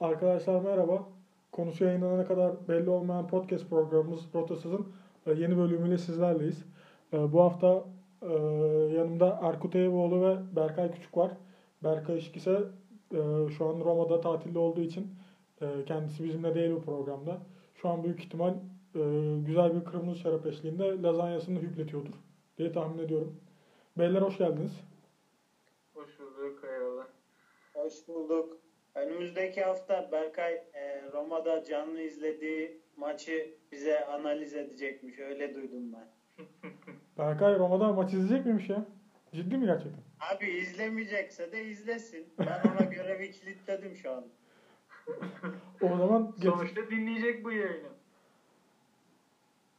Arkadaşlar merhaba. Konusu yayınlanana kadar belli olmayan podcast programımız Rotasız'ın e, yeni bölümüyle sizlerleyiz. E, Bu hafta e, yanımda Erkut Eyüboğlu ve Berkay Küçük var. Berkay İşki ise şu an Roma'da tatilde olduğu için kendisi bizimle değil bu programda. Şu an büyük ihtimal güzel bir kırmızı şarap eşliğinde lazanyasını hüpletiyordur diye tahmin ediyorum. Beyler hoş geldiniz. Hoş bulduk eyvallah. Hoş bulduk. Önümüzdeki hafta Berkay e, Roma'da canlı izlediği maçı bize analiz edecekmiş. Öyle duydum ben. Berkay Roma'da maç izleyecek miymiş ya? Ciddi mi gerçekten? Abi izlemeyecekse de izlesin. Ben ona görevi kilitledim şu an. O zaman geç... Sonuçta dinleyecek bu yayını.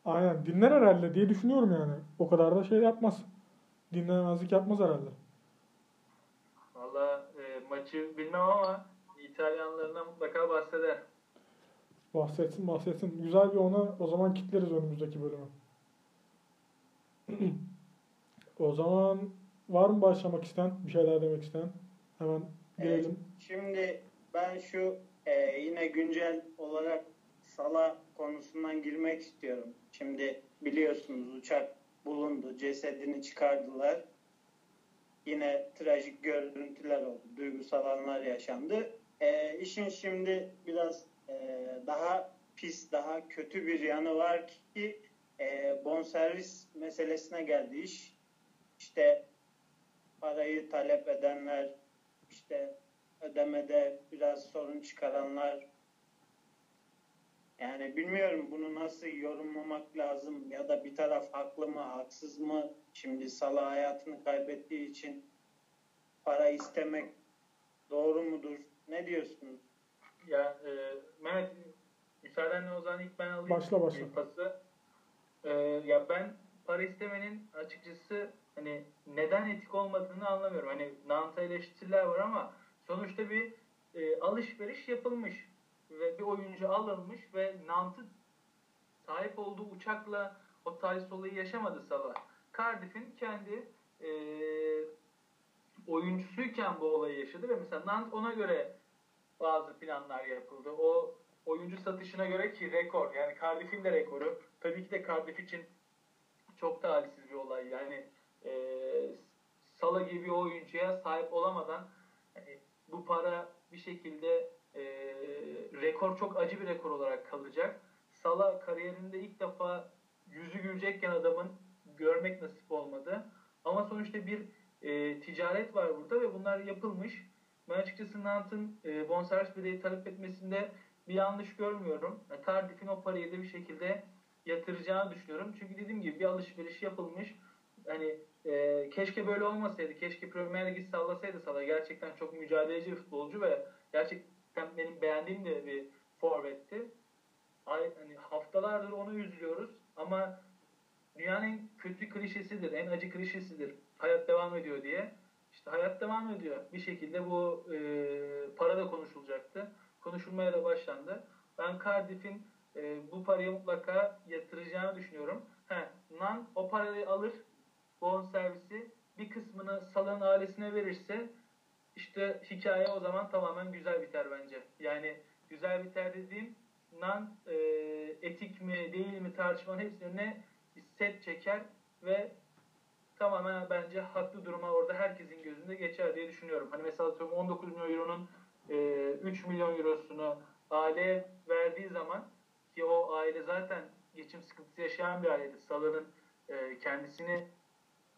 Aynen dinler herhalde diye düşünüyorum yani. O kadar da şey yapmaz. Dinlemezlik yapmaz herhalde. Valla e, maçı bilmem ama İtalyanlarından mutlaka bahseder. Bahsetsin bahsetsin. Güzel bir ona o zaman kitleriz önümüzdeki bölümü. o zaman var mı başlamak isteyen? Bir şeyler demek isteyen? Hemen girelim. Şimdi ben şu e, yine güncel olarak Sala konusundan girmek istiyorum. Şimdi biliyorsunuz uçak bulundu. Cesedini çıkardılar. Yine trajik görüntüler oldu. Duygusal anlar yaşandı. E, işin şimdi biraz e, daha pis, daha kötü bir yanı var ki e, bonservis meselesine geldi iş. İşte parayı talep edenler, işte ödemede biraz sorun çıkaranlar. Yani bilmiyorum bunu nasıl yorumlamak lazım ya da bir taraf haklı mı haksız mı? Şimdi Salah hayatını kaybettiği için para istemek doğru mudur? Ne diyorsunuz? Ya e, Mehmet müsaadenle o zaman ilk ben alayım Başla, başla. pası. E, ya ben para istemenin açıkçası hani neden etik olmadığını anlamıyorum. Hani Nant'a eleştiriler var ama sonuçta bir e, alışveriş yapılmış ve bir oyuncu alınmış ve Nant'ı sahip olduğu uçakla o talihsiz olayı yaşamadı Salah. Cardiff'in kendi e, oyuncusuyken bu olayı yaşadı ve mesela Nant ona göre bazı planlar yapıldı. O oyuncu satışına göre ki rekor yani Cardiff'in de rekoru. Tabii ki de Cardiff için çok talihsiz bir olay. Yani e, Salah gibi oyuncuya sahip olamadan hani, bu para bir şekilde e, rekor çok acı bir rekor olarak kalacak. Salah kariyerinde ilk defa yüzü gülecekken adamın görmek nasip olmadı. Ama sonuçta bir e, ticaret var burada ve bunlar yapılmış. Ben açıkçası Nant'ın e, bonservis bedeli talep etmesinde bir yanlış görmüyorum. Yani Cardiff'in o parayı da bir şekilde yatıracağını düşünüyorum. Çünkü dediğim gibi bir alışveriş yapılmış. Hani e, keşke böyle olmasaydı. Keşke Premier Ligi sallasaydı Salah. Gerçekten çok mücadeleci bir futbolcu ve gerçekten benim beğendiğim de bir forvetti. Ay, hani haftalardır onu üzülüyoruz ama dünyanın en kötü klişesidir, en acı klişesidir. Hayat devam ediyor diye. İşte hayat devam ediyor. Bir şekilde bu e, para da konuşulacaktı. Konuşulmaya da başlandı. Ben Cardiff'in e, bu parayı mutlaka yatıracağını düşünüyorum. He, Nan o parayı alır, bon servisi bir kısmını Salah'ın ailesine verirse işte hikaye o zaman tamamen güzel biter bence. Yani güzel biter dediğim Nan e, etik mi değil mi tartışmanın hepsinin önüne set çeker ve tamamen bence haklı duruma orada herkesin gözünde geçer diye düşünüyorum. Hani mesela 19 milyon euronun e, 3 milyon eurosunu aileye verdiği zaman ki o aile zaten geçim sıkıntısı yaşayan bir aileydi. Salah'ın e, kendisini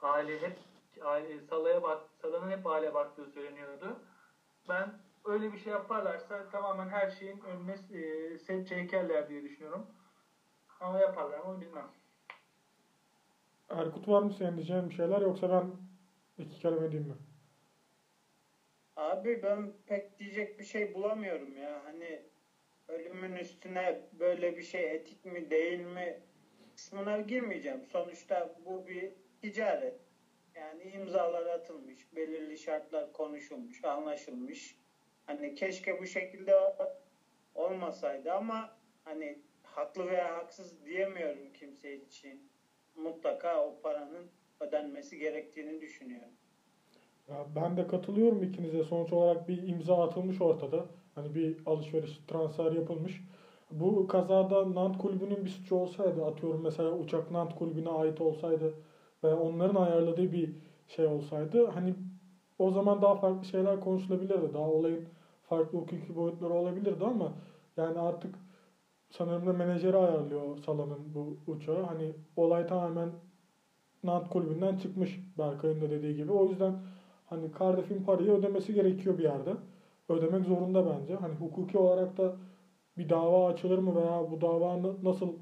aile hep aile, Salah'a bak Salah'ın hep aile baktığı söyleniyordu. Ben öyle bir şey yaparlarsa tamamen her şeyin önüne e, set çekerler diye düşünüyorum. Ama yaparlar mı bilmem. Erkut var mı senin diyeceğin bir şeyler yoksa ben iki kelime diyeyim mi? Abi ben pek diyecek bir şey bulamıyorum ya. Hani ölümün üstüne böyle bir şey etik mi değil mi kısmına girmeyeceğim. Sonuçta bu bir ticaret. Yani imzalar atılmış, belirli şartlar konuşulmuş, anlaşılmış. Hani keşke bu şekilde olmasaydı ama hani haklı veya haksız diyemiyorum kimse için. Mutlaka o paranın ödenmesi gerektiğini düşünüyorum. Ya ben de katılıyorum ikinize. Sonuç olarak bir imza atılmış ortada. Hani bir alışveriş, transfer yapılmış. Bu kazada Nant kulübünün bir suçu olsaydı atıyorum mesela uçak Nant kulübüne ait olsaydı ve onların ayarladığı bir şey olsaydı hani o zaman daha farklı şeyler konuşulabilirdi. Daha olayın farklı hukuki boyutları olabilirdi ama yani artık sanırım da menajeri ayarlıyor Salah'ın bu uçağı. Hani olay tamamen Nant kulübünden çıkmış Berkay'ın da dediği gibi. O yüzden hani Cardiff'in parayı ödemesi gerekiyor bir yerde. Ödemek zorunda bence. Hani hukuki olarak da bir dava açılır mı veya bu dava nasıl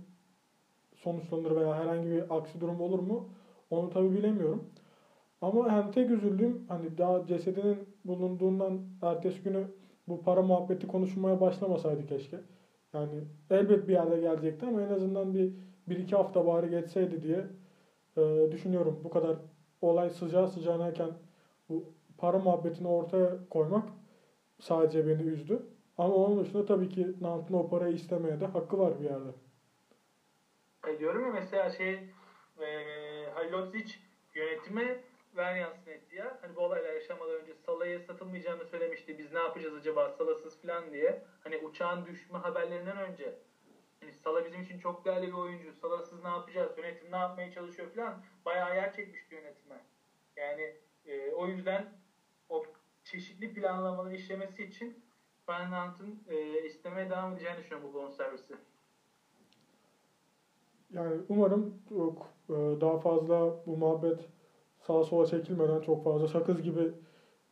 sonuçlanır veya herhangi bir aksi durum olur mu? Onu tabi bilemiyorum. Ama hani tek üzüldüğüm hani daha cesedinin bulunduğundan ertesi günü bu para muhabbeti konuşulmaya başlamasaydı keşke. Yani elbet bir yerde gelecekti ama en azından bir, bir iki hafta bari geçseydi diye e, düşünüyorum. Bu kadar olay sıcağı sıcağınayken bu para muhabbetini ortaya koymak sadece beni üzdü. Ama onun dışında tabii ki Nant'ın o parayı istemeye de hakkı var bir yerde. E diyorum ya mesela şey e, Halilocic yönetime ver yansın etti ya. Hani bu olaylar yaşamadan önce Salah'ya satılmayacağını söylemişti. Biz ne yapacağız acaba Salahsız falan diye. Hani uçağın düşme haberlerinden önce. Hani Salah bizim için çok değerli bir oyuncu. Salahsız ne yapacağız? Yönetim ne yapmaya çalışıyor falan. Bayağı yer çekmişti yönetime. Yani e, o yüzden o çeşitli planlamaları işlemesi için Fernand'ın e, istemeye devam edeceğini düşünüyorum bu bonservisi. Yani umarım çok e, daha fazla bu muhabbet sağa sola çekilmeden çok fazla sakız gibi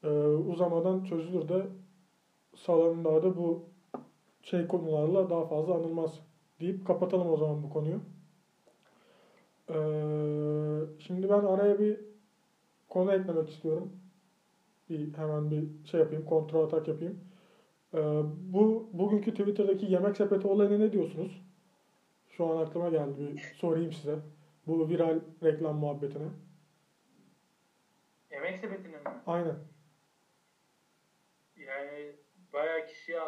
e, uzamadan çözülür de Salah'ın daha da bu şey konularla daha fazla anılmaz deyip kapatalım o zaman bu konuyu. Ee, şimdi ben araya bir konu eklemek istiyorum. Bir hemen bir şey yapayım, kontrol atak yapayım. Ee, bu bugünkü Twitter'daki yemek sepeti olayına ne diyorsunuz? Şu an aklıma geldi bir sorayım size. Bu viral reklam muhabbetine. Yemek sepetinin mi? Aynen. Yani bayağı kişiye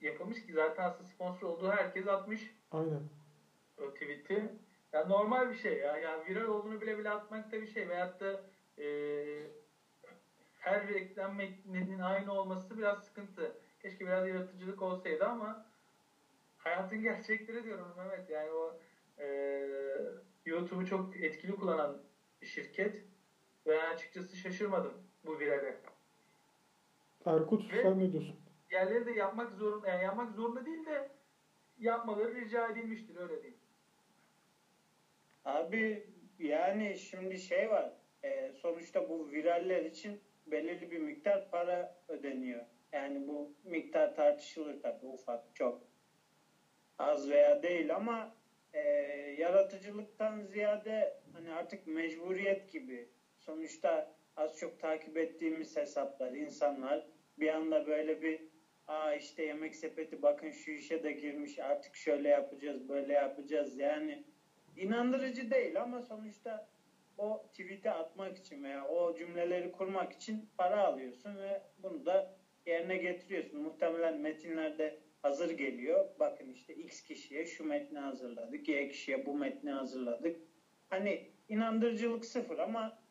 yapılmış ki zaten aslında sponsor olduğu herkes atmış Aynen. o tweet'i. Ya normal bir şey ya. Yani viral olduğunu bile bile atmak da bir şey. Veyahut da e, her reklam metninin aynı olması biraz sıkıntı. Keşke biraz yaratıcılık olsaydı ama hayatın gerçekleri diyorum Mehmet. Yani o e, YouTube'u çok etkili kullanan bir şirket. Ve açıkçası şaşırmadım bu virale. Erkut Ve- sen ne diyorsun? Yerleri de yapmak zorunda, yani yapmak zorunda değil de yapmaları rica edilmiştir öyle diyeyim. Abi yani şimdi şey var. e, sonuçta bu viraller için belirli bir miktar para ödeniyor. Yani bu miktar tartışılır tabii ufak çok az veya değil ama e, yaratıcılıktan ziyade hani artık mecburiyet gibi. Sonuçta az çok takip ettiğimiz hesaplar, insanlar bir anda böyle bir aa işte yemek sepeti bakın şu işe de girmiş artık şöyle yapacağız böyle yapacağız yani inandırıcı değil ama sonuçta o tweet'i atmak için veya o cümleleri kurmak için para alıyorsun ve bunu da yerine getiriyorsun. Muhtemelen metinlerde hazır geliyor. Bakın işte X kişiye şu metni hazırladık, Y kişiye bu metni hazırladık. Hani inandırıcılık sıfır ama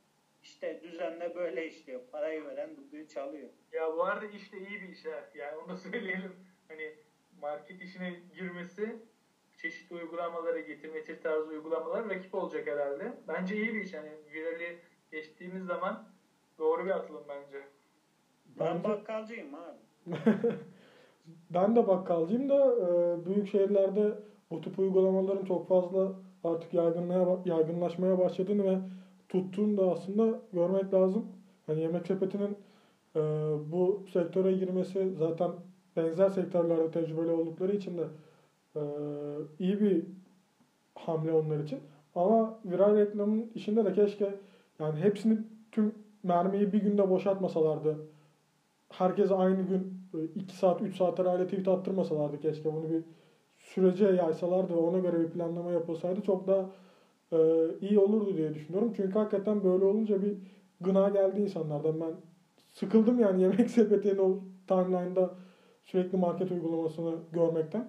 işte düzenle böyle işliyor. Parayı veren düdüğü çalıyor. Ya bu arada işte iyi bir iş ha. Yani onu da söyleyelim. Hani market işine girmesi çeşitli uygulamalara getirme tarzı uygulamalar rakip olacak herhalde. Bence iyi bir iş. Hani virali geçtiğimiz zaman doğru bir atılım bence. Ben bakkalcıyım abi. Ben de bakkalcıyım da e, büyük şehirlerde bu tip uygulamaların çok fazla artık yaygınlığa, yaygınlaşmaya başladığını ve tuttuğunu da aslında görmek lazım. Hani yemek sepetinin e, bu sektöre girmesi zaten benzer sektörlerde tecrübeli oldukları için de e, iyi bir hamle onlar için. Ama viral reklamın işinde de keşke yani hepsini tüm mermiyi bir günde boşaltmasalardı. Herkese aynı gün 2 saat 3 saat arayla tweet attırmasalardı keşke bunu bir sürece yaysalardı ve ona göre bir planlama yapılsaydı çok daha e, iyi olurdu diye düşünüyorum. Çünkü hakikaten böyle olunca bir gına geldi insanlardan. Ben sıkıldım yani yemek sepetinin o timeline'da sürekli market uygulamasını görmekten.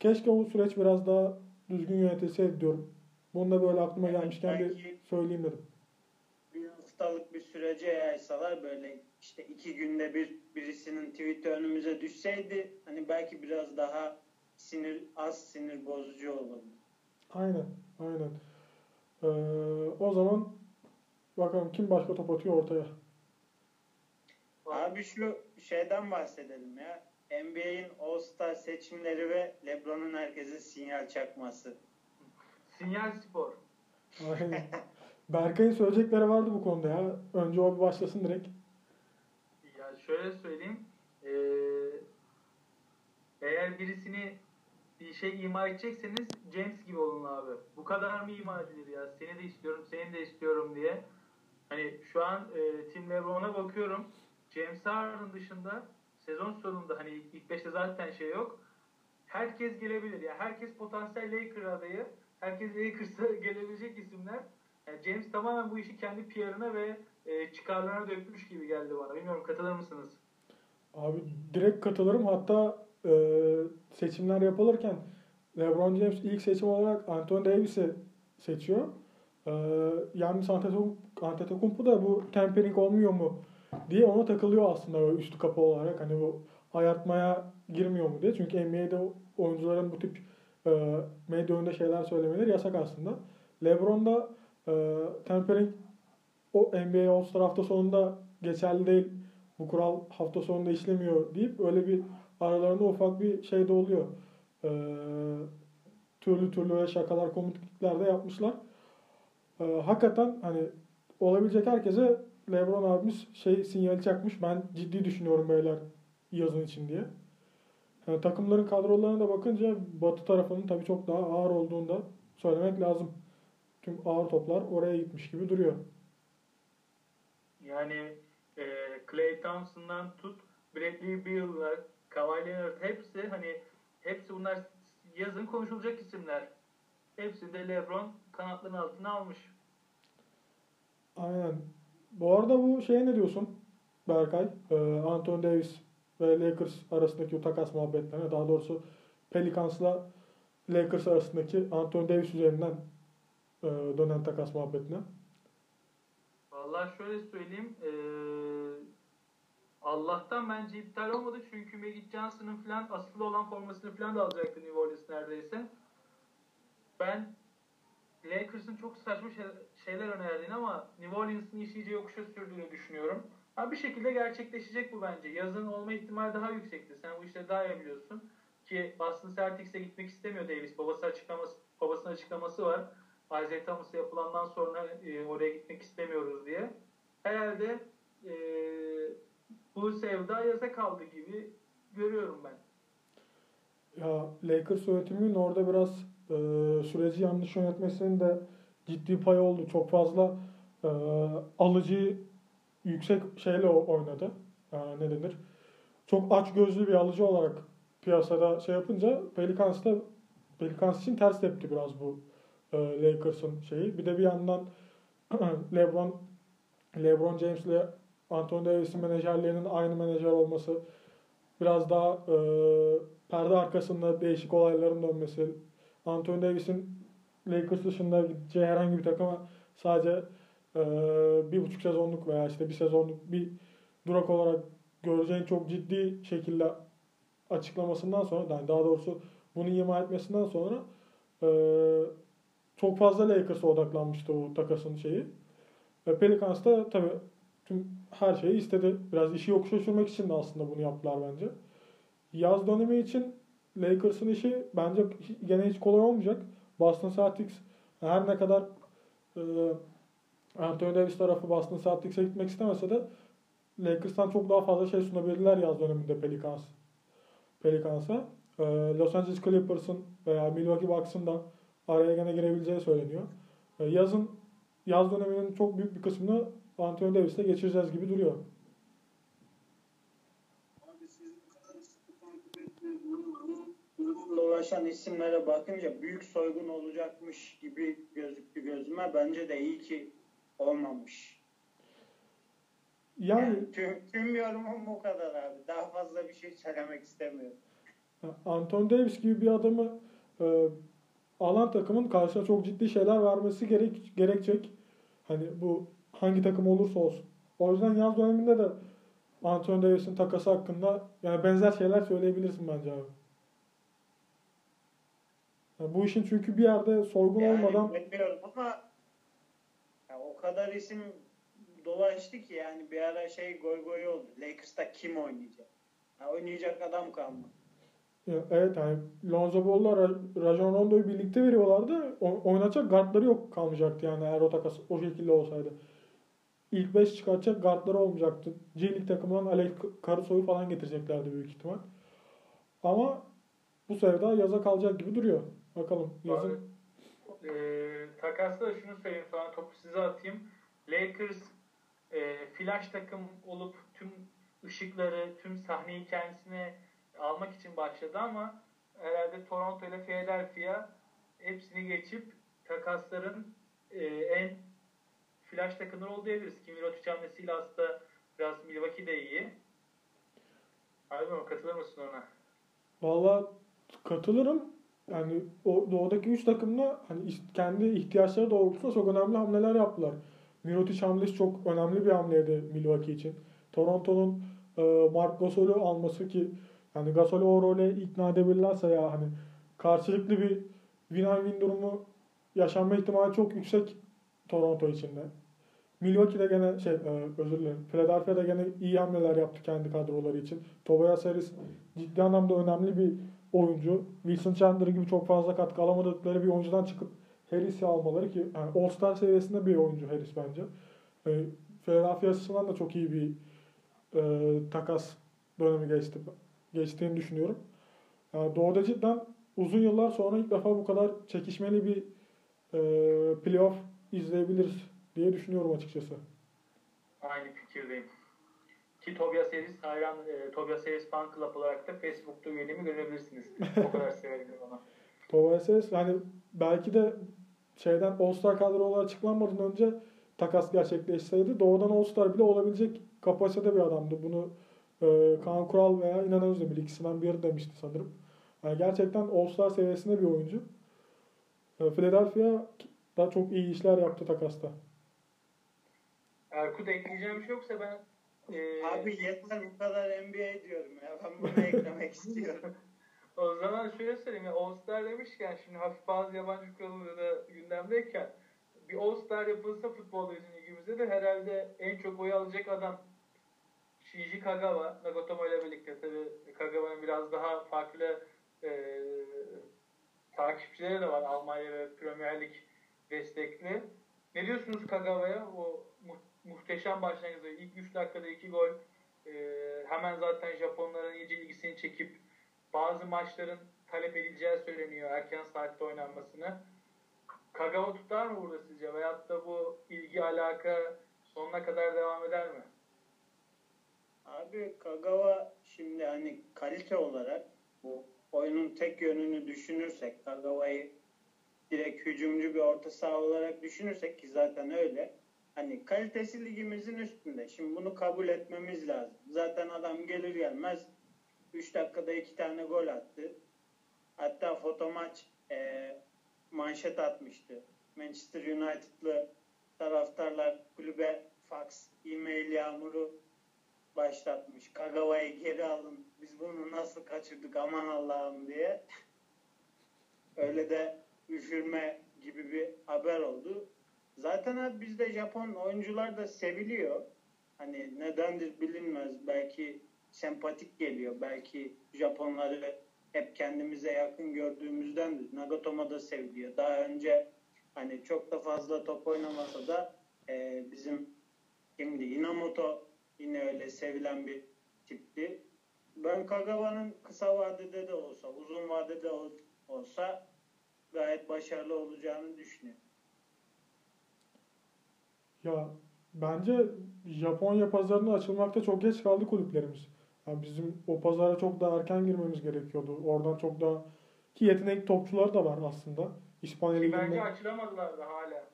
Keşke o süreç biraz daha düzgün yönetilseydi diyorum. Bunu da böyle aklıma Evet, gelmişken bir söyleyeyim dedim. Biraz haftalık bir sürece yaysalar böyle işte iki günde bir birisinin tweet'i önümüze düşseydi hani belki biraz daha sinir az sinir bozucu olurdu. Aynen, aynen. Ee, o zaman bakalım kim başka top atıyor ortaya. Abi şu şeyden bahsedelim ya. NBA'in All-Star seçimleri ve LeBron'un herkese sinyal çakması. Sinyal Spor. Aynen. Berkay'ın söyleyecekleri vardı bu konuda ya. Önce o bir başlasın direkt. Ya şöyle söyleyeyim. Ee, eğer birisini bir şey ima edecekseniz James gibi olun abi. Bu kadar mı ima edilir ya? Seni de istiyorum, seni de istiyorum diye. Hani şu an e, Tim LeBron'a bakıyorum. James Harden dışında sezon sonunda hani ilk beşte zaten şey yok. Herkes gelebilir ya. Herkes potansiyel Laker adayı. Herkes Lakers'a gelebilecek isimler. Yani James tamamen bu işi kendi PR'ına ve e, çıkarlarına dökmüş gibi geldi bana. Bilmiyorum katılır mısınız? Abi direkt katılırım. Hatta e, seçimler yapılırken LeBron James ilk seçim olarak Anthony Davis'i seçiyor. E, Yannis Antetokounmpo da bu tempering olmuyor mu diye ona takılıyor aslında böyle üstü kapı olarak. Hani bu ayartmaya girmiyor mu diye. Çünkü NBA'de oyuncuların bu tip e, medya önünde şeyler söylemeleri yasak aslında. LeBron da e, tempering o NBA All-Star hafta sonunda geçerli değil. Bu kural hafta sonunda işlemiyor deyip öyle bir aralarında ufak bir şey de oluyor. E, türlü türlü şakalar, komiklikler de yapmışlar. E, hakikaten hani olabilecek herkese LeBron abimiz şey sinyali çakmış. Ben ciddi düşünüyorum beyler yazın için diye. Yani takımların kadrolarına da bakınca Batı tarafının tabii çok daha ağır olduğunu da söylemek lazım. Tüm ağır toplar oraya gitmiş gibi duruyor. Yani e, Clay Thompson'dan tut Bradley Beal'lar, Kawhi Leonard hepsi hani hepsi bunlar yazın konuşulacak isimler. Hepsi de LeBron kanatların altına almış. Aynen. Bu arada bu şeye ne diyorsun Berkay? Ee, Anthony Davis ve Lakers arasındaki o takas muhabbetlerine daha doğrusu Pelicans'la Lakers arasındaki Anthony Davis üzerinden e, dönen takas muhabbetine. Vallahi şöyle söyleyeyim. E, Allah'tan bence iptal olmadı çünkü Magic Johnson'ın falan asıl olan formasını falan da alacaktı New Orleans neredeyse. Ben Lakers'ın çok saçma şey, şeyler önerdiğini ama New Orleans'ın iş iyice yokuşa sürdüğünü düşünüyorum. Ama bir şekilde gerçekleşecek bu bence. Yazın olma ihtimali daha yüksekti. Sen bu işleri daha iyi biliyorsun. Ki Boston Celtics'e gitmek istemiyor Davis. Babası açıklaması, babasının açıklaması var. Isaiah Thomas'a yapılandan sonra e, oraya gitmek istemiyoruz diye. Herhalde e, bu sevda yaza kaldı gibi görüyorum ben. Ya Lakers yönetiminin orada biraz e, süreci yanlış yönetmesinin de ciddi pay oldu. Çok fazla e, alıcı yüksek şeyle oynadı. E, ne denir? Çok aç gözlü bir alıcı olarak piyasada şey yapınca Pelicans da Pelicans için ters tepti biraz bu e, Lakers'ın şeyi. Bir de bir yandan LeBron LeBron James ile Anthony Davis'in menajerlerinin aynı menajer olması biraz daha e, perde arkasında değişik olayların dönmesi Anthony Davis'in Lakers dışında gideceği herhangi bir takıma sadece e, bir buçuk sezonluk veya işte bir sezonluk bir durak olarak göreceğin çok ciddi şekilde açıklamasından sonra yani daha doğrusu bunu ima etmesinden sonra e, çok fazla Lakers'a odaklanmıştı o takasın şeyi. Ve Pelicans da tabii tüm her şeyi istedi. Biraz işi yokuşa sürmek için de aslında bunu yaptılar bence. Yaz dönemi için Lakers'ın işi bence gene hiç kolay olmayacak. Boston Celtics her ne kadar e, Anthony Davis tarafı Boston Celtics'e gitmek istemese de Lakers'tan çok daha fazla şey sunabilirler yaz döneminde Pelicans. Pelicans'a. E, Los Angeles Clippers'ın veya Milwaukee Bucks'ın da araya gene girebileceği söyleniyor. E, yazın yaz döneminin çok büyük bir kısmını Anthony Davis'le geçireceğiz gibi duruyor. dolaşan isimlere bakınca büyük soygun olacakmış gibi gözüktü gözüme. Bence de iyi ki olmamış. Yani, yani tüm, tüm yorumum bu kadar abi. Daha fazla bir şey söylemek istemiyorum. Anthony Davis gibi bir adamı e, alan takımın karşısına çok ciddi şeyler vermesi gerek, gerekecek. Hani bu hangi takım olursa olsun. O yüzden yaz döneminde de Anthony Davis'in takası hakkında yani benzer şeyler söyleyebilirsin bence abi. Yani bu işin çünkü bir yerde soygun Yani olmadan bilmiyorum ama ya o kadar isim dolaştı ki yani bir ara şey goy goy oldu. Lakers'ta kim oynayacak? Ya oynayacak adam kalmadı. Evet yani Lonzo Ball'la Ra- Rajon Rondo'yu birlikte veriyorlardı. O, oynatacak guardları yok kalmayacaktı yani eğer o takas o şekilde olsaydı. İlk 5 çıkartacak guardları olmayacaktı. G League takımından Alex Caruso'yu falan getireceklerdi büyük ihtimal. Ama bu sevda yaza kalacak gibi duruyor. Bakalım yazın. E, takasla şunu söyleyeyim sonra topu size atayım. Lakers e, flash takım olup tüm ışıkları, tüm sahneyi kendisine almak için başladı ama herhalde Toronto ile Philadelphia hepsini geçip takasların e, en flash takımları oldu diyebiliriz. Kim Mirotic hamlesiyle aslında biraz Milwaukee de iyi. Abi katılır mısın ona? Valla katılırım. Yani o doğudaki 3 takımda hani kendi ihtiyaçları doğrultusunda çok önemli hamleler yaptılar. Mirotic hamlesi çok önemli bir hamleydi Milwaukee için. Toronto'nun e, Mark Gasol'ü alması ki yani Gasol'ü o role ikna edebilirlerse ya hani karşılıklı bir win-win durumu yaşanma ihtimali çok yüksek Toronto için de. Milwaukee'de gene şey e, özür dilerim. Philadelphia'da gene iyi hamleler yaptı kendi kadroları için. Tobias Harris ciddi anlamda önemli bir oyuncu. Wilson Chandler gibi çok fazla katkı alamadıkları bir oyuncudan çıkıp Harris'i almaları ki yani All-Star seviyesinde bir oyuncu Harris bence. E, Philadelphia açısından da çok iyi bir e, takas dönemi geçti. Geçtiğini düşünüyorum. Yani Doğu'da cidden uzun yıllar sonra ilk defa bu kadar çekişmeli bir e, playoff izleyebiliriz diye düşünüyorum açıkçası. Aynı fikirdeyim. Ki Tobias Harris hayran, e, Tobias Harris fan club olarak da Facebook'ta üyeliğimi görebilirsiniz. o kadar severim onu. Tobias Harris yani belki de şeyden All-Star kadroları açıklanmadan önce takas gerçekleşseydi doğudan All-Star bile olabilecek kapasitede bir adamdı. Bunu e, Kaan Kural veya İnan Özdemir ikisinden biri demişti sanırım. Yani gerçekten All-Star seviyesinde bir oyuncu. E, Philadelphia da çok iyi işler yaptı takasta. Erkut ekleyeceğim bir şey yoksa ben e, Abi yeter bu kadar NBA diyorum ya. Ben bunu eklemek istiyorum. o zaman şöyle söyleyeyim. Ya, All-Star demişken şimdi hafif bazı yabancı kuralları da gündemdeyken bir All-Star yapılsa futbol bizim ligimizde de herhalde en çok oy alacak adam Shinji Kagawa, Nagatomo ile birlikte tabii Kagawa'nın biraz daha farklı e, takipçileri de var Almanya ve Premier Lig destekli. Ne diyorsunuz Kagawa'ya? O muhteşem başlangıcı. İlk 3 dakikada 2 gol. E, hemen zaten Japonların iyice ilgisini çekip bazı maçların talep edileceği söyleniyor erken saatte oynanmasını. Kagawa tutar mı burada sizce? Veyahut da bu ilgi alaka sonuna kadar devam eder mi? Abi Kagawa şimdi hani kalite olarak bu oyunun tek yönünü düşünürsek Kagawa'yı direkt hücumcu bir orta saha olarak düşünürsek ki zaten öyle. Hani kalitesi ligimizin üstünde. Şimdi bunu kabul etmemiz lazım. Zaten adam gelir gelmez 3 dakikada 2 tane gol attı. Hatta foto maç e, manşet atmıştı. Manchester United'lı taraftarlar kulübe fax, e-mail yağmuru başlatmış. Kagawa'yı geri alın. Biz bunu nasıl kaçırdık aman Allah'ım diye. Öyle de üşürme gibi bir haber oldu. Zaten abi bizde Japon oyuncular da seviliyor. Hani nedendir bilinmez. Belki sempatik geliyor. Belki Japonları hep kendimize yakın gördüğümüzdendir. Nagatomo da seviliyor. Daha önce hani çok da fazla top oynamasa da e, bizim şimdi Inamoto yine öyle sevilen bir tipti. Ben Kagawa'nın kısa vadede de olsa, uzun vadede ol- olsa gayet başarılı olacağını düşünüyorum. Ya bence Japonya pazarına açılmakta çok geç kaldı kulüplerimiz. Yani bizim o pazara çok daha erken girmemiz gerekiyordu. Oradan çok daha ki yetenekli topçular da var aslında. İspanya Ki Ligi'nde. bence açılamadılar da hala.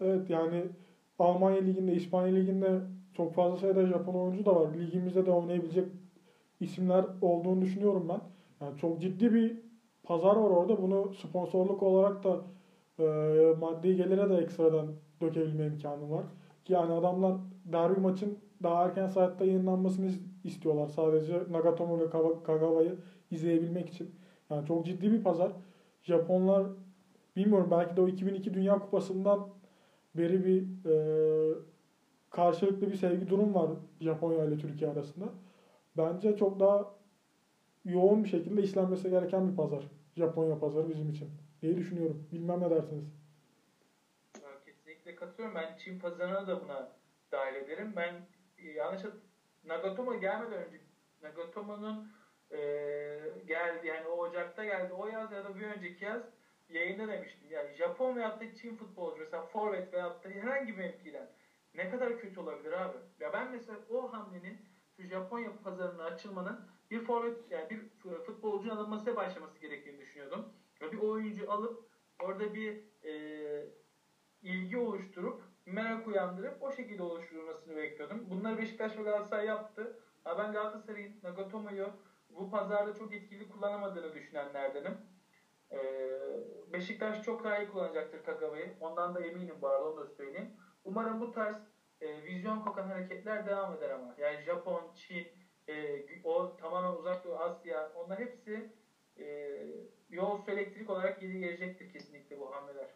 Evet yani Almanya Ligi'nde, İspanya Ligi'nde çok fazla sayıda Japon oyuncu da var. Ligimizde de oynayabilecek isimler olduğunu düşünüyorum ben. Yani çok ciddi bir pazar var orada. Bunu sponsorluk olarak da e, maddi gelire de ekstradan dökebilme imkanı var. Yani adamlar derbi maçın daha erken saatte yayınlanmasını istiyorlar. Sadece Nagatomo ve Kagawa'yı izleyebilmek için. Yani çok ciddi bir pazar. Japonlar bilmiyorum belki de o 2002 Dünya Kupası'ndan beri bir e, karşılıklı bir sevgi durum var Japonya ile Türkiye arasında. Bence çok daha yoğun bir şekilde işlenmesi gereken bir pazar. Japonya pazarı bizim için. Neyi düşünüyorum? Bilmem ne dersiniz. Kesinlikle katılıyorum. Ben Çin pazarına da buna dahil ederim. Ben e, yanlış Nagatomo gelmeden önce Nagatomo'nun e, geldi yani o Ocak'ta geldi. O yaz ya da bir önceki yaz yayında demiştim. Yani Japon veyahut da Çin futbolcu mesela forvet veyahut da herhangi bir mevkiden ne kadar kötü olabilir abi? Ya ben mesela o hamlenin şu Japonya pazarına açılmanın bir forvet yani bir futbolcunun alınmasına başlaması gerektiğini düşünüyordum. Ya bir oyuncu alıp orada bir e, ilgi oluşturup merak uyandırıp o şekilde oluşturulmasını bekliyordum. Bunları Beşiktaş ve Galatasaray yaptı. Ama ben Galatasaray'ın Nagatomo'yu bu pazarda çok etkili kullanamadığını düşünenlerdenim. Ee, Beşiktaş çok daha iyi kullanacaktır Kagawa'yı. Ondan da eminim bu arada onu da söyleyeyim. Umarım bu tarz e, vizyon kokan hareketler devam eder ama. Yani Japon, Çin, e, o tamamen uzak doğu Asya onlar hepsi e, yol su elektrik olarak geri gelecektir kesinlikle bu hamleler.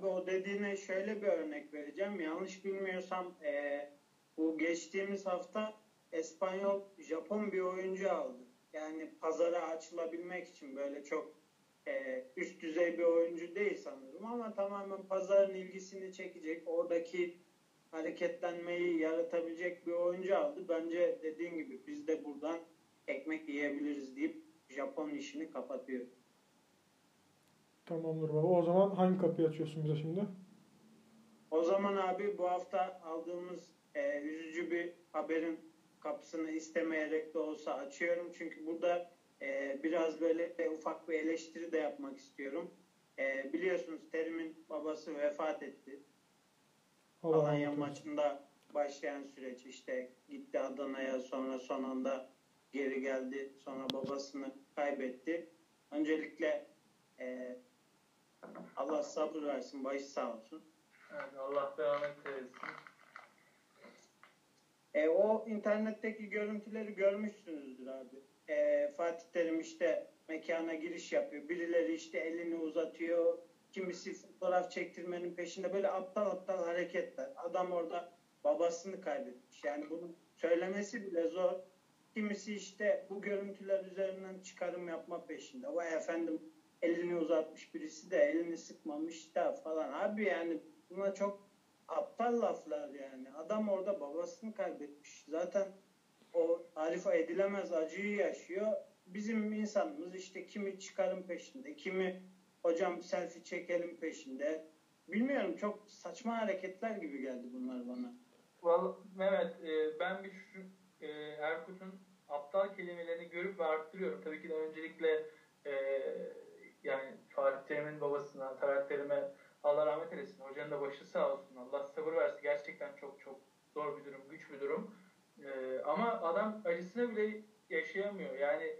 Abi o dediğine şöyle bir örnek vereceğim. Yanlış bilmiyorsam e, bu geçtiğimiz hafta Espanyol Japon bir oyuncu aldı. Yani pazara açılabilmek için böyle çok e, üst düzey bir oyuncu değil sanırım ama tamamen pazarın ilgisini çekecek, oradaki hareketlenmeyi yaratabilecek bir oyuncu aldı. Bence dediğin gibi biz de buradan ekmek yiyebiliriz deyip Japon işini kapatıyor. Tamamdır baba. O zaman hangi kapıyı açıyorsun bize şimdi? O zaman abi bu hafta aldığımız e, üzücü bir haberin kapısını istemeyerek de olsa açıyorum. Çünkü burada e, biraz böyle ufak bir eleştiri de yapmak istiyorum. E, biliyorsunuz Terim'in babası vefat etti. Allah Alanya maçında başlayan süreç işte gitti Adana'ya sonra son anda geri geldi. Sonra babasını kaybetti. Öncelikle e, Allah sabır versin, başı sağ olsun. Evet, Allah rahmet eylesin. E, o internetteki görüntüleri görmüşsünüzdür abi. E, Fatih Terim işte mekana giriş yapıyor. Birileri işte elini uzatıyor. Kimisi fotoğraf çektirmenin peşinde böyle aptal aptal hareketler. Adam orada babasını kaybetmiş. Yani bunu söylemesi bile zor. Kimisi işte bu görüntüler üzerinden çıkarım yapma peşinde. O efendim elini uzatmış birisi de elini sıkmamış da falan. Abi yani buna çok aptal laflar yani. Adam orada babasını kaybetmiş. Zaten o tarife edilemez acıyı yaşıyor. Bizim insanımız işte kimi çıkarım peşinde, kimi hocam selfie çekelim peşinde. Bilmiyorum çok saçma hareketler gibi geldi bunlar bana. Vallahi Mehmet e, ben bir şu e, Erkut'un aptal kelimelerini görüp ve arttırıyorum. Tabii ki de öncelikle e, yani Fatih Terim'in babasına, Tarak Terim'e Allah rahmet eylesin. Hocanın da başı sağ olsun. Allah sabır versin. Gerçekten çok çok zor bir durum, güç bir durum. Ee, ama adam acısını bile yaşayamıyor. Yani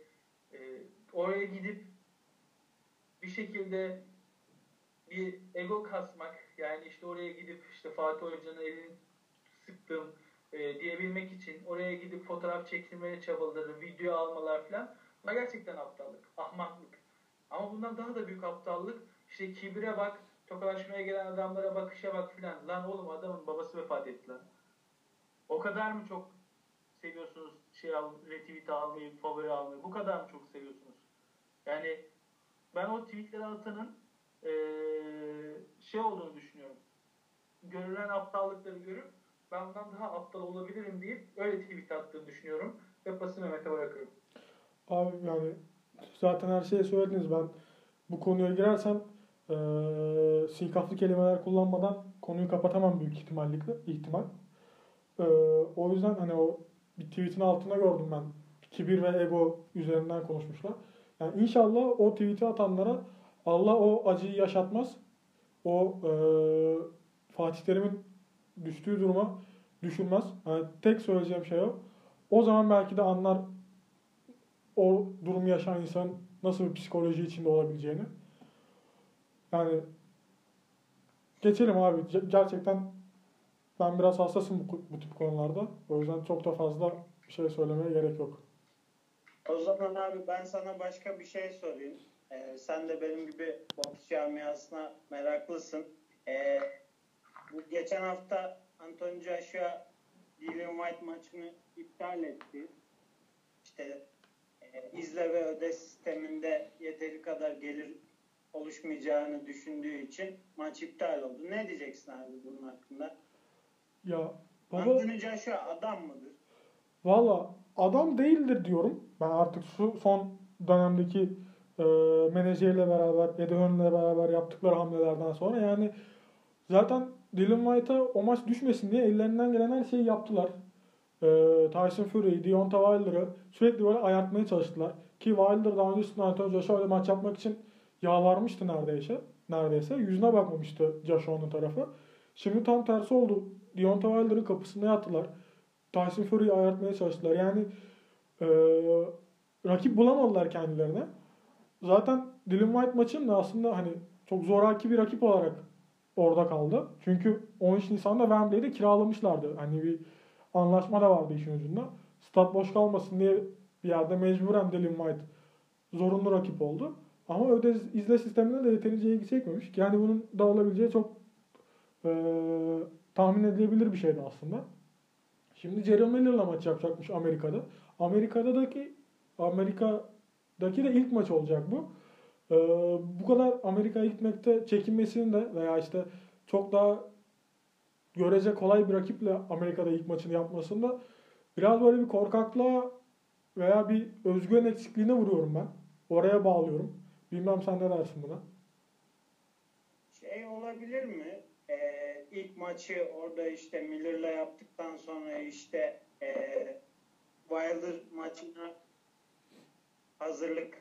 e, oraya gidip bir şekilde bir ego kasmak yani işte oraya gidip işte Fatih Hoca'nın elini sıktım e, diyebilmek için oraya gidip fotoğraf çekilmeye çabalaları, video almalar falan bunlar gerçekten aptallık, ahmaklık. Ama bundan daha da büyük aptallık işte kibre bak, tokalaşmaya gelen adamlara bakışa bak filan. Lan oğlum adamın babası vefat etti lan. O kadar mı çok seviyorsunuz şey al, retweet almayı, favori almayı? Bu kadar mı çok seviyorsunuz? Yani ben o tweetleri atanın ee, şey olduğunu düşünüyorum. Görülen aptallıkları görüp ben bundan daha aptal olabilirim deyip öyle tweet attığını düşünüyorum. Ve pası Mehmet'e bırakırım. Abi yani zaten her şeyi söylediniz. Ben bu konuya girersem e, sinkaflı kelimeler kullanmadan konuyu kapatamam büyük ihtimallikle ihtimal. E, o yüzden hani o bir tweetin altına gördüm ben. Kibir ve ego üzerinden konuşmuşlar. Yani inşallah o tweet'i atanlara Allah o acıyı yaşatmaz. O e, Fatih Terim'in düştüğü duruma düşürmez. Yani tek söyleyeceğim şey o. O zaman belki de anlar o durumu yaşayan insan nasıl bir psikoloji içinde olabileceğini. Yani geçelim abi. Gerçekten ben biraz hassasım bu, bu tip konularda. O yüzden çok da fazla bir şey söylemeye gerek yok. O zaman abi ben sana başka bir şey sorayım. Ee, sen de benim gibi boks camiasına meraklısın. Ee, bu geçen hafta Anthony Joshua Dillian White maçını iptal etti. İşte izle ve öde sisteminde yeteri kadar gelir oluşmayacağını düşündüğü için maç iptal oldu. Ne diyeceksin abi bunun hakkında? Ya baba Anthony Joshua adam mıdır? valla adam değildir diyorum. Ben artık şu son dönemdeki e, menajeriyle beraber, Eddie Hearn'le beraber yaptıkları hamlelerden sonra yani zaten Dylan White'a o maç düşmesin diye ellerinden gelen her şeyi yaptılar. E, Tyson Fury, Deontay Wilder'ı sürekli böyle ayartmaya çalıştılar. Ki Wilder daha öncesinde Anthony Joshua ile maç yapmak için yalvarmıştı neredeyse. Neredeyse. Yüzüne bakmamıştı Joshua'nın tarafı. Şimdi tam tersi oldu. Deontay Wilder'ın kapısına yattılar. Tyson Fury'yi ayartmaya çalıştılar. Yani e, rakip bulamadılar kendilerine. Zaten Dylan White maçın da aslında hani çok zoraki bir rakip olarak orada kaldı. Çünkü 13 Nisan'da Wembley'de kiralamışlardı. Hani bir anlaşma da vardı işin ucunda. Stat boş kalmasın diye bir yerde mecburen Dylan White zorunlu rakip oldu. Ama öde izle sistemine de yeterince ilgi çekmemiş. Yani bunun da olabileceği çok e, tahmin edilebilir bir şeydi aslında. Şimdi Jerry Miller'la maç yapacakmış Amerika'da. Amerika'daki Amerika'daki de ilk maç olacak bu. Ee, bu kadar Amerika'ya gitmekte çekinmesinin de veya işte çok daha görece kolay bir rakiple Amerika'da ilk maçını yapmasında biraz böyle bir korkaklığa veya bir özgüven eksikliğine vuruyorum ben. Oraya bağlıyorum. Bilmem sen ne dersin buna? Şey olabilir mi? Ee, ilk maçı orada işte Miller'la yaptıktan sonra işte ee, Wilder maçına hazırlık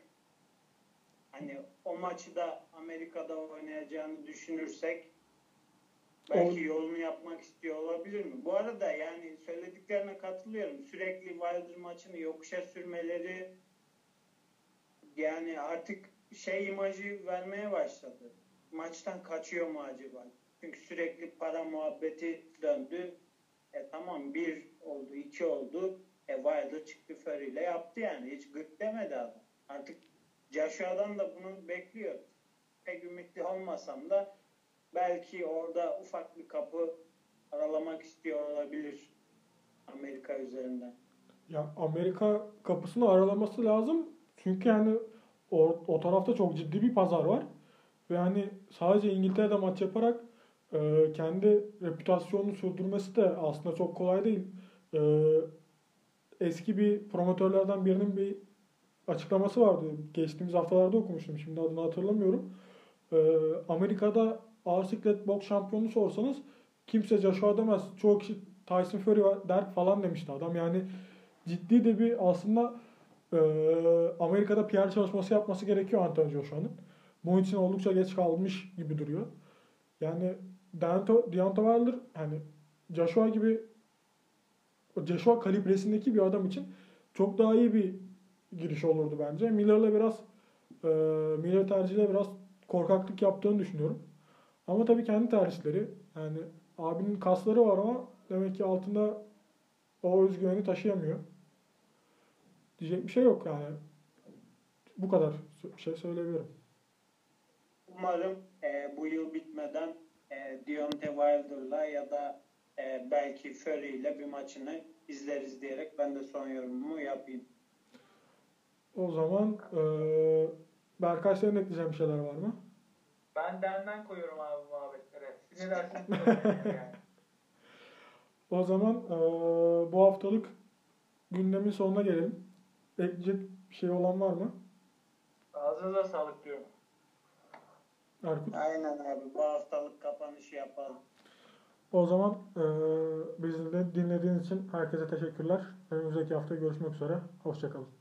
hani o maçı da Amerika'da oynayacağını düşünürsek belki yolunu yapmak istiyor olabilir mi? Bu arada yani söylediklerine katılıyorum. Sürekli Wilder maçını yokuşa sürmeleri yani artık şey imajı vermeye başladı. Maçtan kaçıyor mu acaba? Çünkü sürekli para muhabbeti döndü. E tamam bir oldu, iki oldu. E Wilder çıktı Fury ile yaptı yani. Hiç gık demedi adam. Artık Joshua'dan da bunu bekliyor. Pek ümitli olmasam da belki orada ufak bir kapı aralamak istiyor olabilir Amerika üzerinden. Ya Amerika kapısını aralaması lazım. Çünkü yani o, o tarafta çok ciddi bir pazar var. Ve hani sadece İngiltere'de maç yaparak e, kendi reputasyonunu sürdürmesi de aslında çok kolay değil. E, eski bir promotörlerden birinin bir açıklaması vardı. Geçtiğimiz haftalarda okumuştum. Şimdi adını hatırlamıyorum. E, Amerika'da ağır siklet boks şampiyonu sorsanız kimse Joshua demez. Çoğu kişi Tyson Fury der falan demişti adam. Yani ciddi de bir aslında e, Amerika'da PR çalışması yapması gerekiyor Anthony Joshua'nın. Bunun için oldukça geç kalmış gibi duruyor. Yani Deontay Wilder hani Joshua gibi Joshua kalibresindeki bir adam için çok daha iyi bir giriş olurdu bence. Miller'la biraz e, Miller tercihiyle biraz korkaklık yaptığını düşünüyorum. Ama tabii kendi tercihleri. Yani abinin kasları var ama demek ki altında o özgüveni taşıyamıyor. Diyecek bir şey yok yani. Bu kadar bir şey söyleyebilirim. Umarım e, bu yıl bitmeden e, Deontay Wilder'la ya da e, belki Fury ile bir maçını izleriz diyerek ben de son yorumumu yapayım. O zaman e, Berkay senin ekleyeceğin bir şeyler var mı? Ben denden koyuyorum abi bu muhabbetlere. Siz ne dersiniz? yani. O zaman e, bu haftalık gündemin sonuna gelelim. Ekleyecek bir şey olan var mı? Ağzınıza sağlık diyorum. Erkut. Aynen abi bu haftalık kapanışı yapalım. O zaman e, bizi de dinlediğiniz için herkese teşekkürler. Önümüzdeki hafta görüşmek üzere. Hoşçakalın.